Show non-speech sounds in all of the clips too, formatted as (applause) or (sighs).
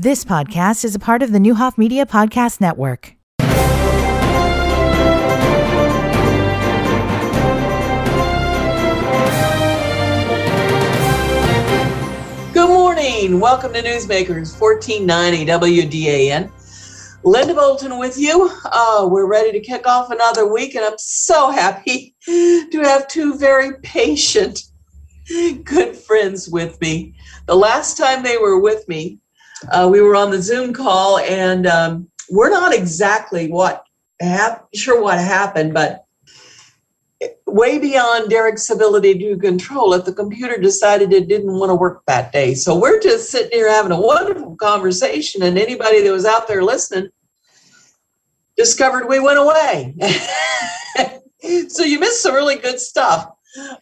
This podcast is a part of the Neuhoff Media Podcast Network. Good morning. Welcome to Newsmakers 1490 WDAN. Linda Bolton with you. Uh, we're ready to kick off another week, and I'm so happy to have two very patient, good friends with me. The last time they were with me, uh, we were on the Zoom call, and um, we're not exactly what hap- sure what happened, but way beyond Derek's ability to control it, the computer decided it didn't want to work that day. So we're just sitting here having a wonderful conversation, and anybody that was out there listening discovered we went away. (laughs) so you missed some really good stuff.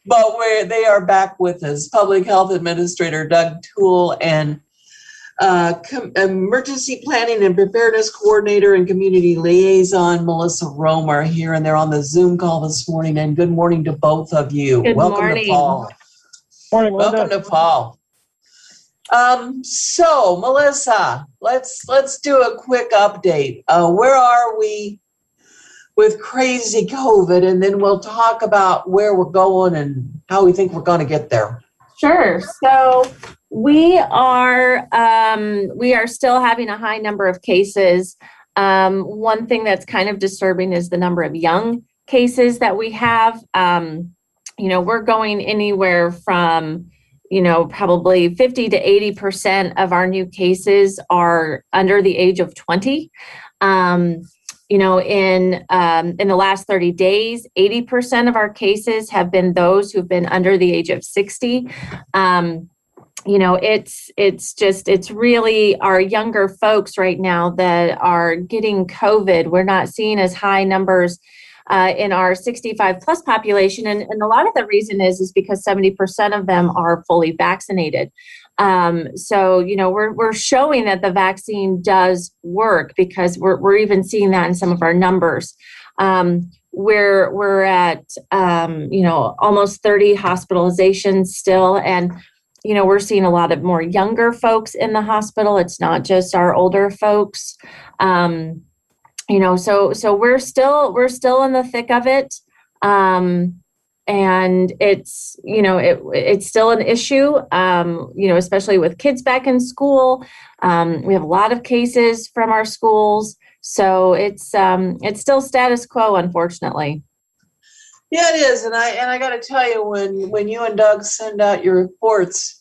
But where they are back with us, Public Health Administrator Doug Toole and uh, com- Emergency Planning and Preparedness Coordinator and Community Liaison Melissa Rome, here, and they're on the Zoom call this morning. And good morning to both of you. Good Welcome morning. to Paul. Morning, Linda. Welcome to Paul. Um, so Melissa, let's let's do a quick update. Uh, where are we with crazy COVID, and then we'll talk about where we're going and how we think we're going to get there. Sure. So we are um, we are still having a high number of cases. Um, one thing that's kind of disturbing is the number of young cases that we have. Um, you know, we're going anywhere from you know probably 50 to 80 percent of our new cases are under the age of 20 um, you know in um, in the last 30 days 80% of our cases have been those who've been under the age of 60 um, you know it's it's just it's really our younger folks right now that are getting covid. We're not seeing as high numbers uh, in our 65 plus population. And, and a lot of the reason is is because 70% of them are fully vaccinated. Um, so you know we're, we're showing that the vaccine does work because we're, we're even seeing that in some of our numbers. Um, we're we're at um, you know almost 30 hospitalizations still. And you know we're seeing a lot of more younger folks in the hospital. It's not just our older folks. Um, you know so so we're still we're still in the thick of it. Um, and it's you know it, it's still an issue um, you know especially with kids back in school. Um, we have a lot of cases from our schools. So it's um, it's still status quo unfortunately. Yeah, it is, and I and I got to tell you, when when you and Doug send out your reports,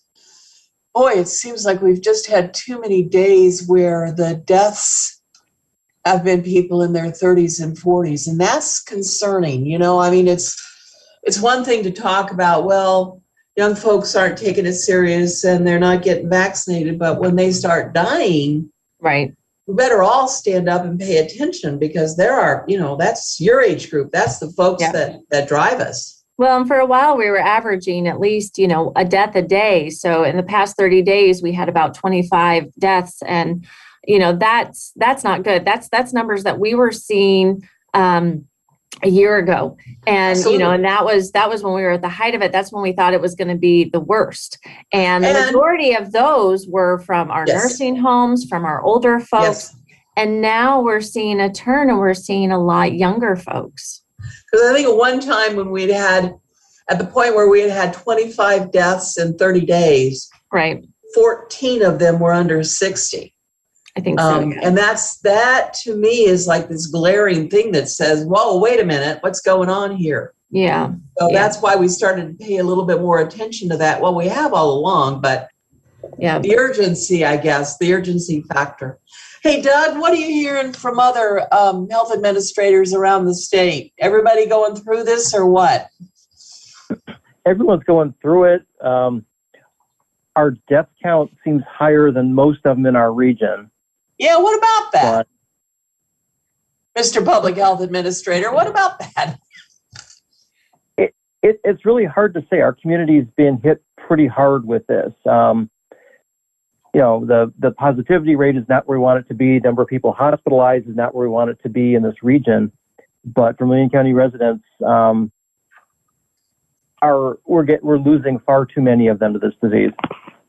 boy, it seems like we've just had too many days where the deaths have been people in their 30s and 40s, and that's concerning. You know, I mean, it's it's one thing to talk about. Well, young folks aren't taking it serious and they're not getting vaccinated, but when they start dying, right we better all stand up and pay attention because there are, you know, that's your age group. That's the folks Yeah. that that drive us. Well, and for a while we were averaging at least, you know, a death a day. So in the past 30 days we had about 25 deaths and you know, that's that's not good. That's that's numbers that we were seeing um a year ago. And you know, and that was that was when we were at the height of it. That's when we thought it was going to be the worst. And the And- majority of those were from our Yes. nursing homes, from our older folks. Yes. And now we're seeing a turn and we're seeing a lot younger folks. Because I think at one time when we'd had, at the point where we had had 25 deaths in 30 days, Right. 14 of them were under 60. I think so. Um, yeah. and that's that to me is like this glaring thing that says, whoa, wait a minute, what's going on here? yeah. So Yeah. that's why we started to pay a little bit more attention to that. Well, we have all along, but Yeah. the urgency, I guess, the urgency factor. Hey, Doug, what are you hearing from other um, health administrators around the state? Everybody going through this or what? Everyone's going through it. Um, our death count seems higher than most of them in our region, Yeah, what about that, but Mr. Public Health Administrator? What about that? it, it's really hard to say. Our community's been hit pretty hard with this. Um, you know, the, the positivity rate is not where we want it to be. Number of people hospitalized is not where we want it to be in this region. But for Million County residents, um, are we're get we're losing far too many of them to this disease.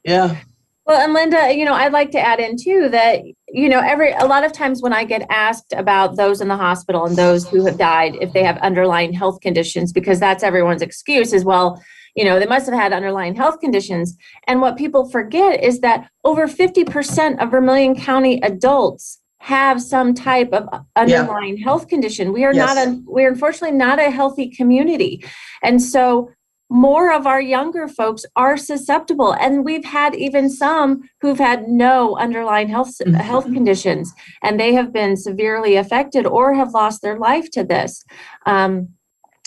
Yeah, Well, and Linda, you know, I'd like to add in too that, you know, every, a lot of times when I get asked about those in the hospital and those who have died, if they have underlying health conditions, because that's everyone's excuse as well, you know, they must have had underlying health conditions. And what people forget is that over 50% of Vermilion County adults have some type of underlying health condition. We are not a, we're unfortunately not a healthy community. And so more of our younger folks are susceptible and we've had even some who've had no underlying health Mhm. health conditions and they have been severely affected or have lost their life to this. Um,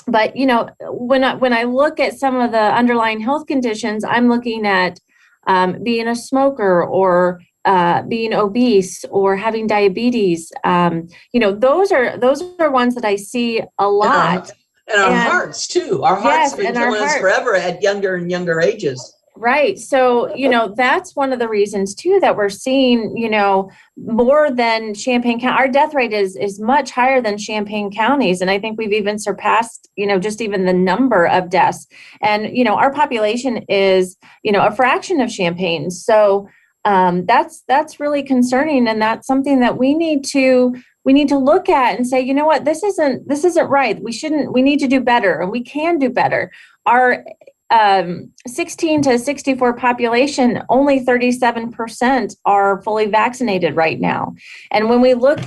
but you know when I, when I look at some of the underlying health conditions i'm looking at um, being a smoker or uh, being obese or having diabetes. Um, you know those are those are ones that i see a lot And our And- hearts too. Our hearts Yes, have been killing us forever at younger and younger ages. Right. So, you know, that's one of the reasons too that we're seeing, you know, more than Champaign County. Our death rate is is much higher than Champaign counties. And I think we've even surpassed, you know, just even the number of deaths. And, you know, our population is, you know, a fraction of Champaign. So um, that's that's really concerning. And that's something that we need to we need to look at and say, you know what, this isn't this isn't right. We shouldn't, we need to do better and we can do better. Our um, 16 to 64 population, only 37% are fully vaccinated right now. And when we look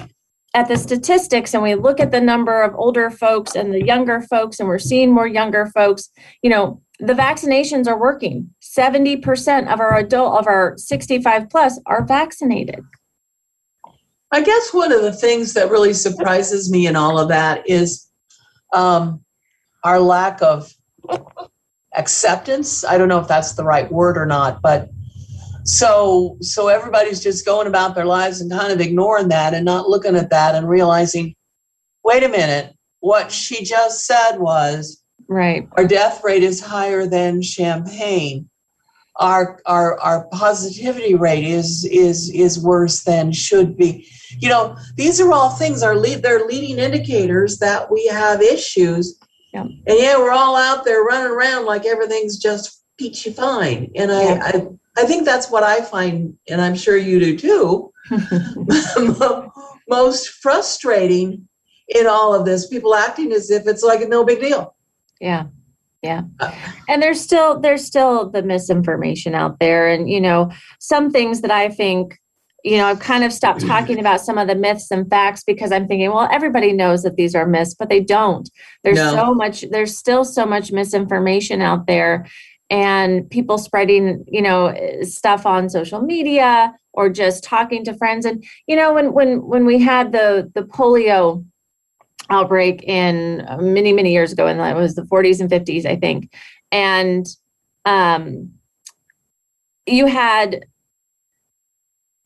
at the statistics and we look at the number of older folks and the younger folks, and we're seeing more younger folks, you know, the vaccinations are working. 70% of our adult, of our 65 plus are vaccinated. I guess one of the things that really surprises me in all of that is um, our lack of acceptance. I don't know if that's the right word or not, but so so everybody's just going about their lives and kind of ignoring that and not looking at that and realizing, wait a minute, what she just said was Right. our death rate is higher than Champaign our our our positivity rate is is is worse than should be you know these are all things are lead they're leading indicators that we have issues Yeah. and yeah we're all out there running around like everything's just peachy fine and I, Yeah. I i think that's what i find and i'm sure you do too (laughs) (laughs) most frustrating in all of this people acting as if it's like no big deal Yeah. Yeah. Uh. And there's still there's still the misinformation out there and you know some things that I think you know I've kind of stopped talking about some of the myths and facts because I'm thinking well everybody knows that these are myths but they don't. There's No. so much there's still so much misinformation out there and people spreading you know stuff on social media or just talking to friends and you know when when when we had the the polio outbreak in uh, many many years ago and that was the 40s and 50s i think. And um you had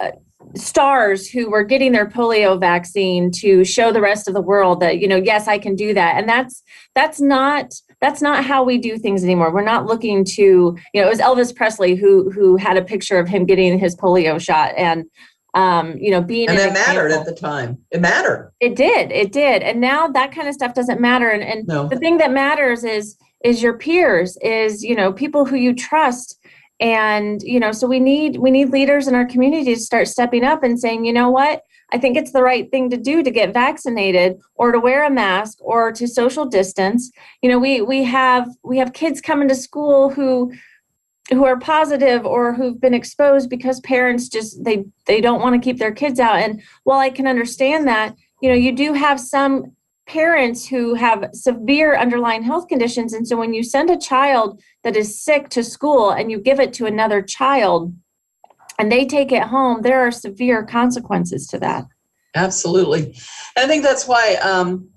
uh, stars who were getting their polio vaccine to show the rest of the world that you know yes i can do that. And that's that's not that's not how we do things anymore. We're not looking to you know it was elvis presley who who had a picture of him getting his polio shot. And um you know being and an it mattered example. at the time it mattered It did. It did. And now that kind of stuff doesn't matter. And, and No. the thing that matters is is your peers, is you know people who you trust. And you know, so we need we need leaders in our community to start stepping up and saying, you know what, I think it's the right thing to do to get vaccinated or to wear a mask or to social distance. You know, we we have we have kids coming to school who who are positive or who've been exposed because parents just they they don't want to keep their kids out. And while i can understand that you know you do have some parents who have severe underlying health conditions. And so when you send a child that is sick to school and you give it to another child and they take it home there are severe consequences to that. Absolutely. I think that's why, um,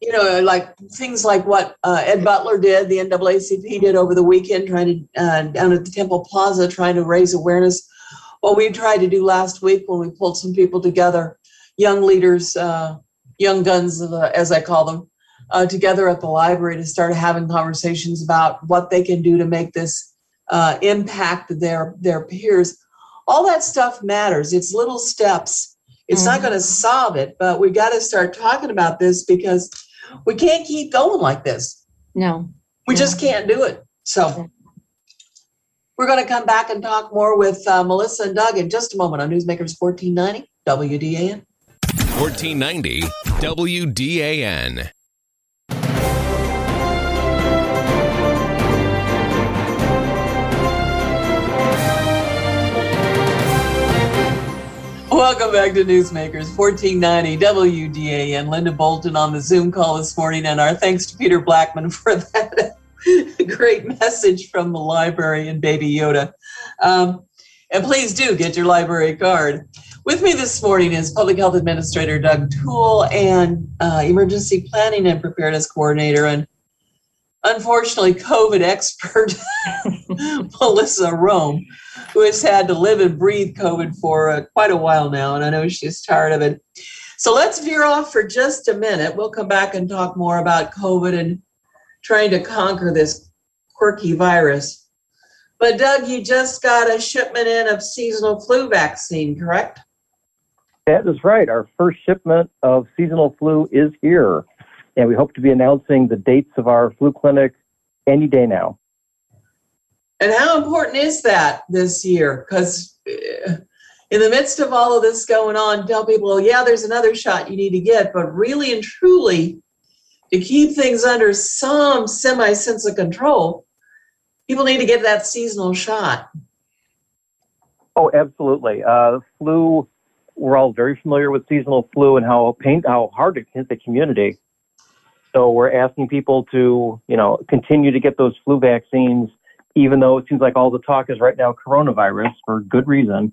you know, like things like what uh, Ed Butler did, the NAACP did over the weekend, trying to, uh, down at the Temple Plaza, trying to raise awareness. What we tried to do last week when we pulled some people together, young leaders, uh, young guns, uh, as I call them, uh, together at the library to start having conversations about what they can do to make this uh, impact their their peers. All that stuff matters. It's little steps. It's not Mhm. going to solve it, but we got to start talking about this because we can't keep going like this. no We just can't do it. So We're going to come back and talk more with uh, Melissa and Doug in just a moment on Newsmakers 1490 WDAN. 1490 WDAN. Welcome back to Newsmakers 1490 WDAN. Linda Bolton on the Zoom call this morning, and our thanks to Peter Blackman (laughs) for that great message from the library and Baby Yoda. Um, and please do get your library card. With me this morning is Public Health Administrator Doug Toole and uh, Emergency Planning and Preparedness Coordinator and unfortunately COVID expert (laughs) Melissa Rome, who has had to live and breathe COVID for uh, quite a while now, and I know she's tired of it. So let's veer off for just a minute. We'll come back and talk more about COVID and trying to conquer this quirky virus. But Doug, you just got a shipment in of seasonal flu vaccine, correct? That is right. Our first shipment of seasonal flu is here, and we hope to be announcing the dates of our flu clinic any day now. And how important is that this year? Because uh, in the midst of all of this going on, tell people, yeah, there's another shot you need to get, but really and truly, to keep things under some semi sense of control, people need to get that seasonal shot. Oh, absolutely. Uh, flu, we're all very familiar with seasonal flu and how pain, how hard it hits the community. So we're asking people to, you know, continue to get those flu vaccines even though it seems like all the talk is right now coronavirus for good reason,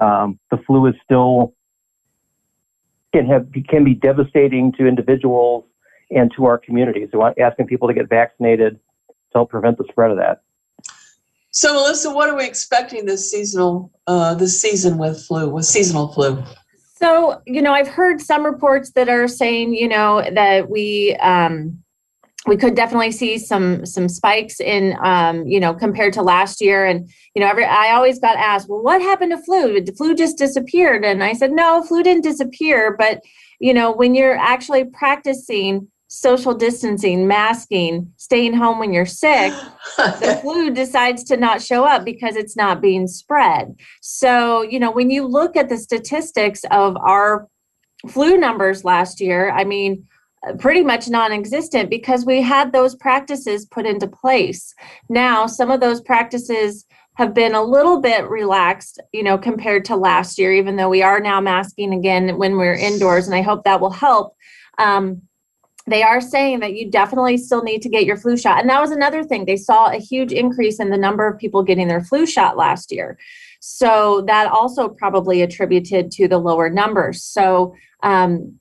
um, the flu is still can have can be devastating to individuals and to our communities. So asking people to get vaccinated to help prevent the spread of that. So, Melissa, what are we expecting this seasonal uh, this season with flu with seasonal flu? So, you know, I've heard some reports that are saying, you know, that we um, we could definitely see some some spikes in um, you know compared to last year. And you know every i always got asked well what happened to flu? Did the flu just disappeared? And i said no flu didn't disappear. But you know when you're actually practicing social distancing masking staying home when you're sick (laughs) the flu decides to not show up because it's not being spread. So you know when you look at the statistics of our flu numbers last year i mean pretty much non-existent because we had those practices put into place. Now some of those practices have been a little bit relaxed you know compared to last year even though we are now masking again when we're indoors and i hope that will help. Um, they are saying that you definitely still need to get your flu shot and that was another thing. They saw a huge increase in the number of people getting their flu shot last year. So that also probably attributed to the lower numbers. So um,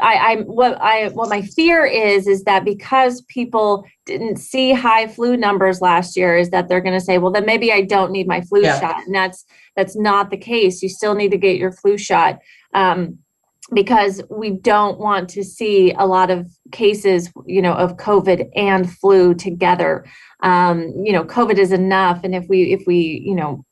I, I what I what my fear is is that because people didn't see high flu numbers last year, is that they're going to say, well, then maybe I don't need my flu yeah. shot, and that's that's not the case. You still need to get your flu shot. Um, because we don't want to see a lot of cases you know of covid and flu together um, you know covid is enough and if we if we you know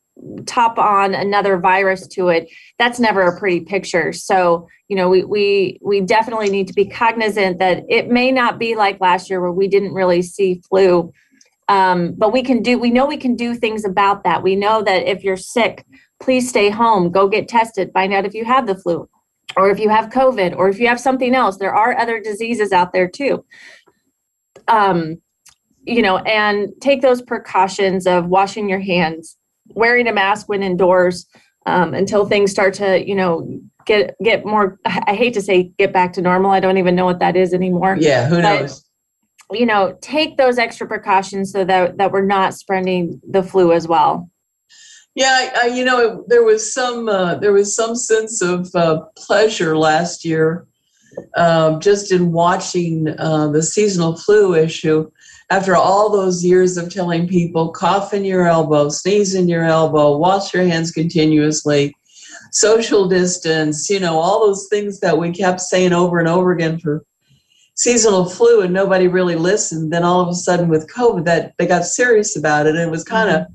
top on another virus to it that's never a pretty picture. So you know we we we definitely need to be cognizant that it may not be like last year where we didn't really see flu. Um, but we can do we know we can do things about that. We know that if you're sick please stay home go get tested find out if you have the flu or if you have covid or if you have something else. There are other diseases out there too. Um, you know and take those precautions of washing your hands wearing a mask when indoors um, until things start to, you know, get get more. I hate to say get back to normal. I don't even know what that is anymore. Yeah, who but, knows? You know, take those extra precautions so that that we're not spreading the flu as well. Yeah, I, you know, there was some uh, there was some sense of uh, pleasure last year, um, just in watching uh, the seasonal flu issue after all those years of telling people cough in your elbow, sneeze in your elbow, wash your hands continuously, social distance, you know, all those things that we kept saying over and over again for seasonal flu and nobody really listened. Then all of a sudden with COVID that they got serious about it and it was kind of mm-hmm.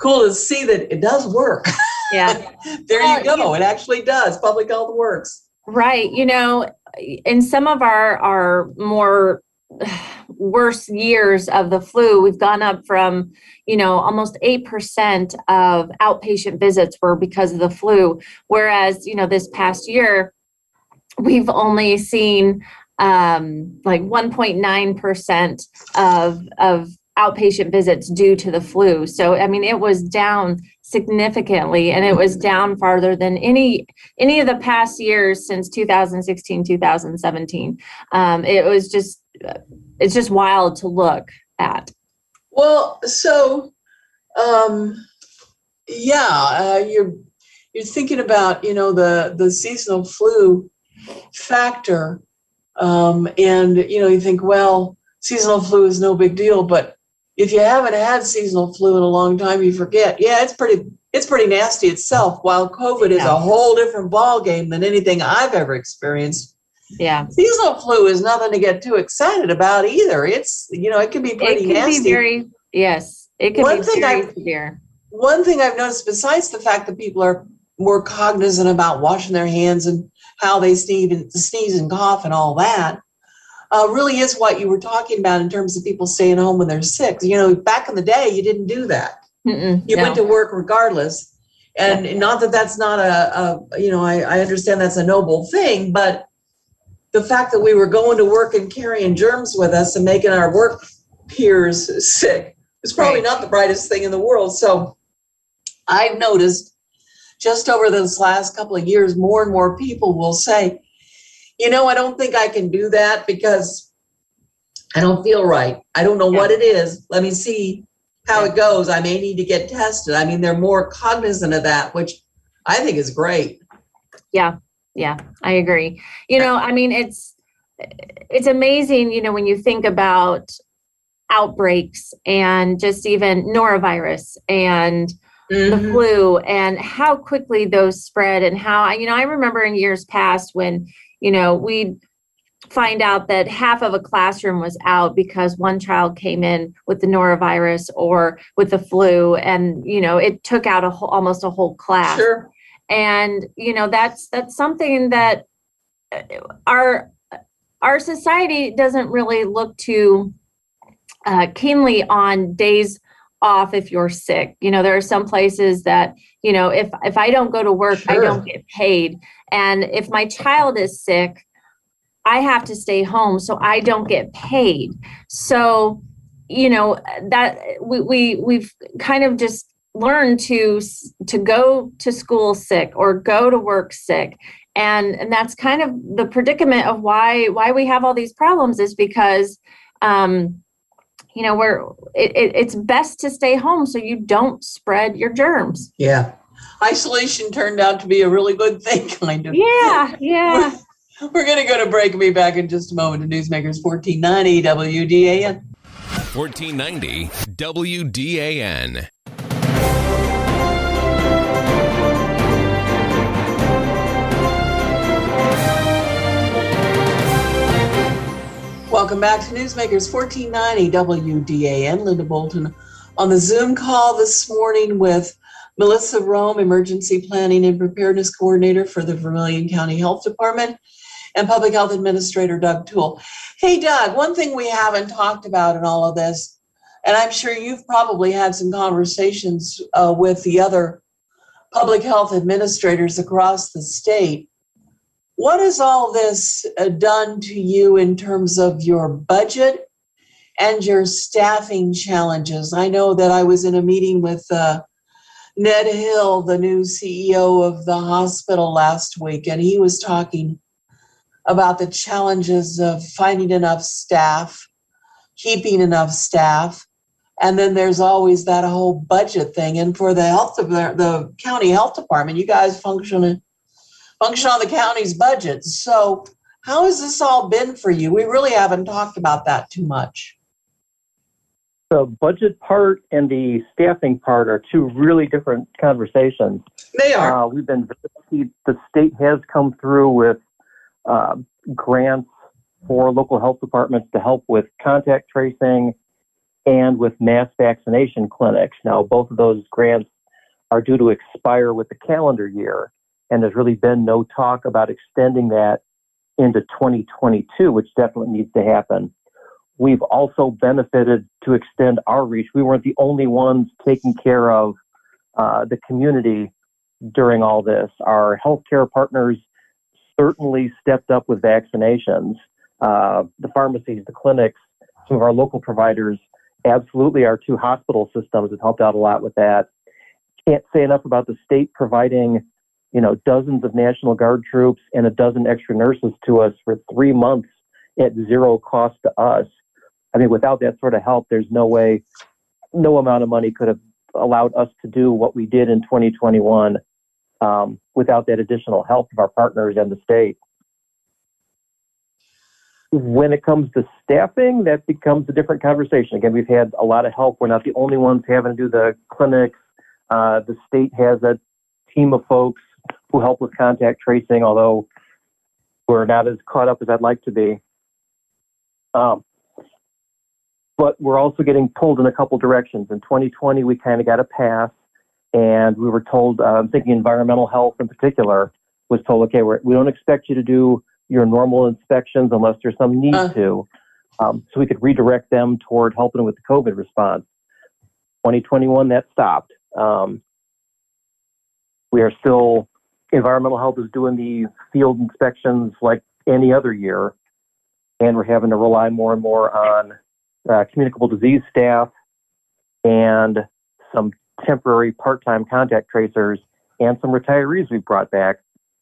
cool to see that it does work. Yeah. (laughs) there well, you go. It actually does. Public health works. Right. You know, in some of our our more (sighs) worst years of the flu, we've gone up from, you know, almost 8% of outpatient visits were because of the flu. Whereas, you know, this past year, we've only seen um, like 1.9% of, of outpatient visits due to the flu. So, I mean, it was down significantly and it was down farther than any any of the past years since 2016 2017 um, it was just it's just wild to look at. Well, so, um, yeah, uh, you're you're thinking about you know the the seasonal flu factor, um, and you know you think, well, seasonal flu is no big deal, but if you haven't had seasonal flu in a long time, you forget. Yeah, it's pretty it's pretty nasty itself. While COVID is a whole different ball game than anything I've ever experienced. yeah Seasonal flu is nothing to get too excited about either. It's you know it can be pretty it can nasty. be very yes it can One be thing very I- severe one thing I've noticed, besides the fact that people are more cognizant about washing their hands and how they sneeze and, sneeze and cough and all that, uh, really is what you were talking about in terms of people staying home when they're sick. You know, back in the day, you didn't do that. Mm-mm, You no. went to work regardless. And not that that's not a, a you know, I, I understand that's a noble thing, but the fact that we were going to work and carrying germs with us and making our work peers sick is probably Right. not the brightest thing in the world. So I've noticed just over this last couple of years, more and more people will say, you know, I don't think I can do that because I don't feel right. I don't know what it is. Let me see how it goes. I may need to get tested. I mean, they're more cognizant of that, which I think is great. yeah Yeah. i agree you know i mean it's it's amazing you know when you think about outbreaks and just even norovirus and the Mhm. flu and how quickly those spread and how you know i remember in years past when you know we'd find out that half of a classroom was out because one child came in with the norovirus or with the flu and you know it took out a whole, almost a whole class Sure. and you know that's that's something that uh, our our society doesn't really look too uh, keenly on days off if you're sick. You know there are some places that you know if if i don't go to work i don't get paid. And if my child is sick i have to stay home so i don't get paid. So you know that we, we we've kind of just learned to to go to school sick or go to work sick. And and that's kind of the predicament of why why we have all these problems is because um you know we're it, it, it's best to stay home so you don't spread your germs Yeah. Isolation turned out to be a really good thing, (laughs) kind of. yeah yeah (laughs) We're going to go to break and be back in just a moment to Newsmakers 1490 WDAN. 1490 WDAN. Welcome back to Newsmakers 1490 WDAN. Linda Bolton on the Zoom call this morning with Melissa Rome, Emergency Planning and Preparedness Coordinator for the Vermilion County Health Department, and Public Health Administrator Doug Toole. Hey, Doug, one thing we haven't talked about in all of this, and I'm sure you've probably had some conversations uh, with the other public health administrators across the state. What has all this uh, done to you in terms of your budget and your staffing challenges? I know that I was in a meeting with uh, Ned Hill, the new CEO of the hospital last week, and he was talking about the challenges of finding enough staff, keeping enough staff, and then there's always that whole budget thing. And for the health of the, the county health department, you guys function function on the county's budget. So, how has this all been for you? We really haven't talked about that too much. The budget part and the staffing part are two really different conversations. They are. Uh, we've been very, the state has come through with uh, grants for local health departments to help with contact tracing and with mass vaccination clinics. Now, both of those grants are due to expire with the calendar year, and there's really been no talk about extending that into 2022, which definitely needs to happen. we've also benefited to extend our reach. We weren't the only ones taking care of uh, the community during all this. Our healthcare partners certainly stepped up with vaccinations. Uh, the pharmacies, the clinics, some of our local providers, absolutely our two hospital systems have helped out a lot with that. Can't say enough about the state providing, you know, dozens of National Guard troops and a dozen extra nurses to us for three months at zero cost to us. I mean, without that sort of help, there's no way, no amount of money could have allowed us to do what we did in 2021 um, without that additional help of our partners and the state. When it comes to staffing, that becomes a different conversation. Again, we've had a lot of help. We're not the only ones having to do the clinics. Uh, the state has a team of folks who help with contact tracing, although we're not as caught up as I'd like to be. Um, but we're also getting pulled in a couple directions. In 2020, we kind of got a pass, and we were told, uh, I'm thinking environmental health in particular, was told, okay, we're, we don't expect you to do your normal inspections unless there's some need Uh. to. Um, so we could redirect them toward helping with the COVID response. 2021, that stopped. Um, we are still, environmental health is doing the field inspections like any other year, and we're having to rely more and more on uh, communicable disease staff and some temporary part-time contact tracers and some retirees we've brought back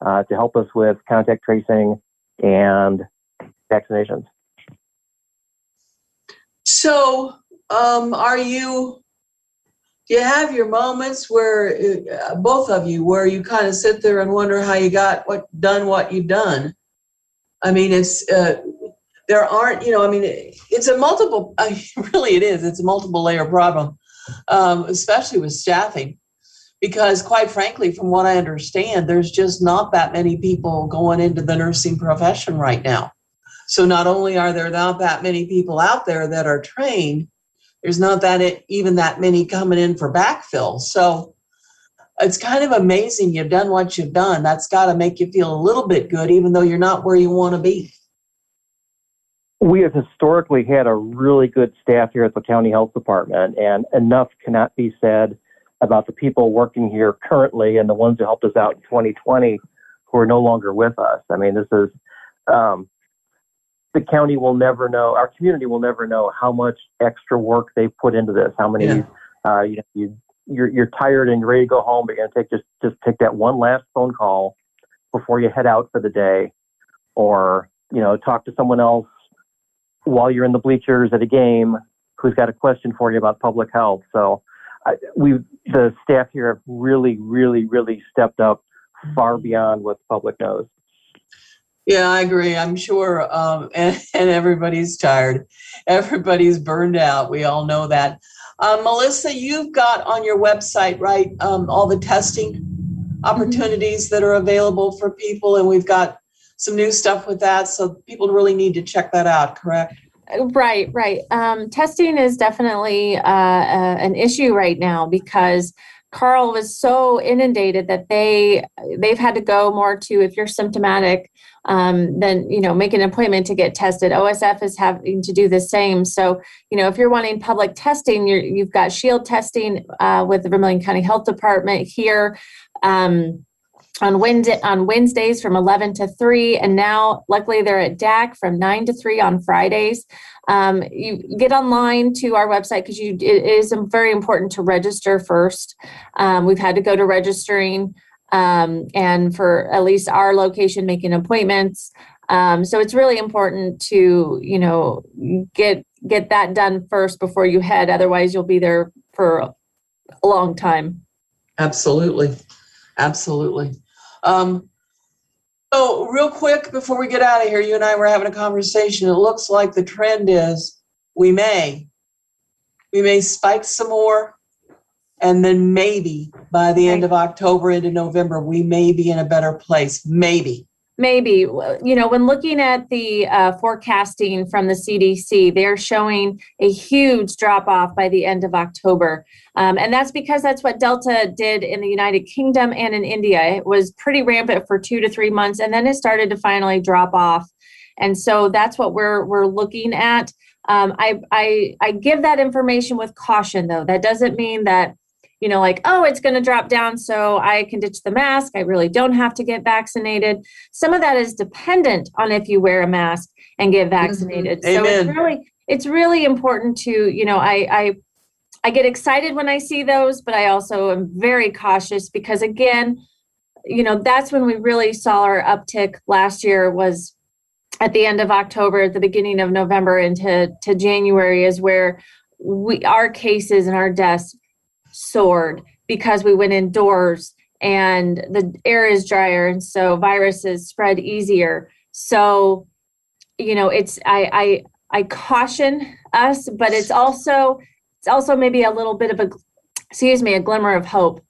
uh, to help us with contact tracing and vaccinations. So, um, are you? Do you have your moments where uh, both of you, where you kind of sit there and wonder how you got what done, what you've done? I mean, it's uh, there aren't, you know, I mean, it's a multiple. (laughs) Uh, really, it is. It's a multiple layer problem, um, especially with staffing, because quite frankly, from what I understand, there's just not that many people going into the nursing profession right now. So not only are there not that many people out there that are trained, there's not that even that many coming in for backfill. So it's kind of amazing you've done what you've done. That's got to make you feel a little bit good, even though you're not where you want to be. We have historically had a really good staff here at the county health department, and enough cannot be said about the people working here currently and the ones who helped us out in 2020 who are no longer with us. I mean, this is um, the county will never know, our community will never know how much extra work they put into this. How many, Yeah. uh, you know, you you're you're tired and you're ready to go home, but you're gonna take just just take that one last phone call before you head out for the day, or you know, talk to someone else while you're in the bleachers at a game who's got a question for you about public health. So, I, we the staff here have really, really, really stepped up far beyond what the public knows. Yeah, I agree. I'm sure, um, (laughs) and, and everybody's tired. Everybody's burned out. We all know that. Uh, Melissa, you've got on your website, right, um, all the testing opportunities that are available for people, and we've got some new stuff with that. So people really need to check that out, correct? Right, right. Um, testing is definitely uh, uh, an issue right now because Carle was so inundated that they they've had to go more to if you're symptomatic, um, then you know make an appointment to get tested. OSF is having to do the same. So you know if you're wanting public testing, you're, you've got Shield testing uh, with the Vermilion County Health Department here. Um, on Wednesday on Wednesdays from 11 to 3 and now luckily they're at DAC from 9 to 3 on Fridays. Um, you get online to our website because you it is very important to register first. Um, we've had to go to registering um, and for at least our location making appointments. Um, so it's really important to you know get get that done first before you head. Otherwise, you'll be there for a long time. Absolutely. Absolutely. Um, so, real quick before we get out of here, you and I were having a conversation. It looks like the trend is we may, we may spike some more, and then maybe by the end of October into November, we may be in a better place. Maybe. Maybe, you know, when looking at the uh, forecasting from the CDC, they're showing a huge drop off by the end of October. Um, and that's because that's what Delta did in the United Kingdom and in India. It was pretty rampant for two to three months, and then it started to finally drop off. And so that's what we're we're looking at. Um, I, I, I give that information with caution, though. That doesn't mean that, you know, like, oh, it's going to drop down, so I can ditch the mask. I really don't have to get vaccinated. Some of that is dependent on if you wear a mask and get vaccinated. Mm-hmm. So it's really, it's really important to, you know, I, I, I get excited when I see those, but I also am very cautious because, again, you know, that's when we really saw our uptick last year was at the end of October, at the beginning of November into to January is where we our cases and our deaths soared because we went indoors and the air is drier and so viruses spread easier. So, you know, it's I I I caution us, but it's also it's also maybe a little bit of a excuse me, a glimmer of hope.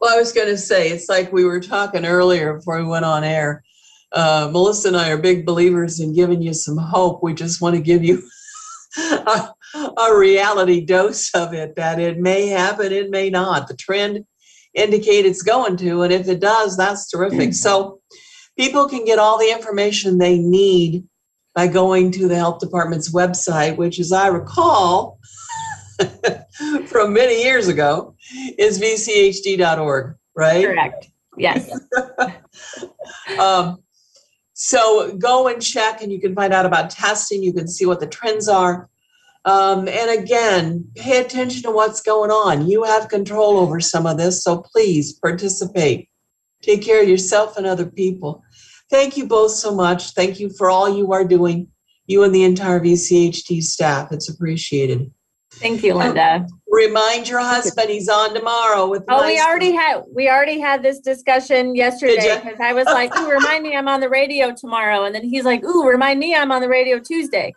Well, I was going to say, it's like we were talking earlier before we went on air. Uh, Melissa and I are big believers in giving you some hope. We just want to give you (laughs) a reality dose of it that it may happen, it may not. The trend indicate it's going to, and if it does, that's terrific. So people can get all the information they need by going to the health department's website, which, as I recall, (laughs) from many years ago, is vchd.org, right? Correct. Yes. (laughs) Um, so go and check, and you can find out about testing. You can see what the trends are. Um, and again, pay attention to what's going on. You have control over some of this, so please participate. Take care of yourself and other people. Thank you both so much. Thank you for all you are doing, you and the entire VCHD staff. It's appreciated. Thank you, Linda. Remind your husband he's on tomorrow with. Oh, we already had we already had this discussion yesterday because I was like, "Ooh, remind me I'm on the radio tomorrow," and then he's like, "Ooh, remind me I'm on the radio Tuesday."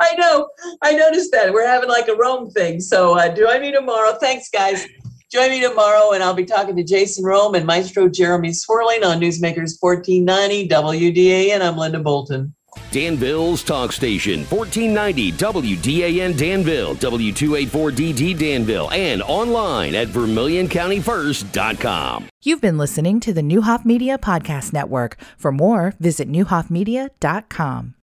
I know. I noticed that. We're having like a Rome thing. So uh, join me tomorrow. Thanks, guys. Join me tomorrow, and I'll be talking to Jason Rome and Maestro Jeremy Swerling on Newsmakers 1490 WDAN. I'm Linda Bolton. Danville's talk station, 1490 WDAN Danville, W284DD Danville, and online at VermilionCountyFirst.com. You've been listening to the Neuhoff Media Podcast Network. For more, visit neuhoffmedia.com.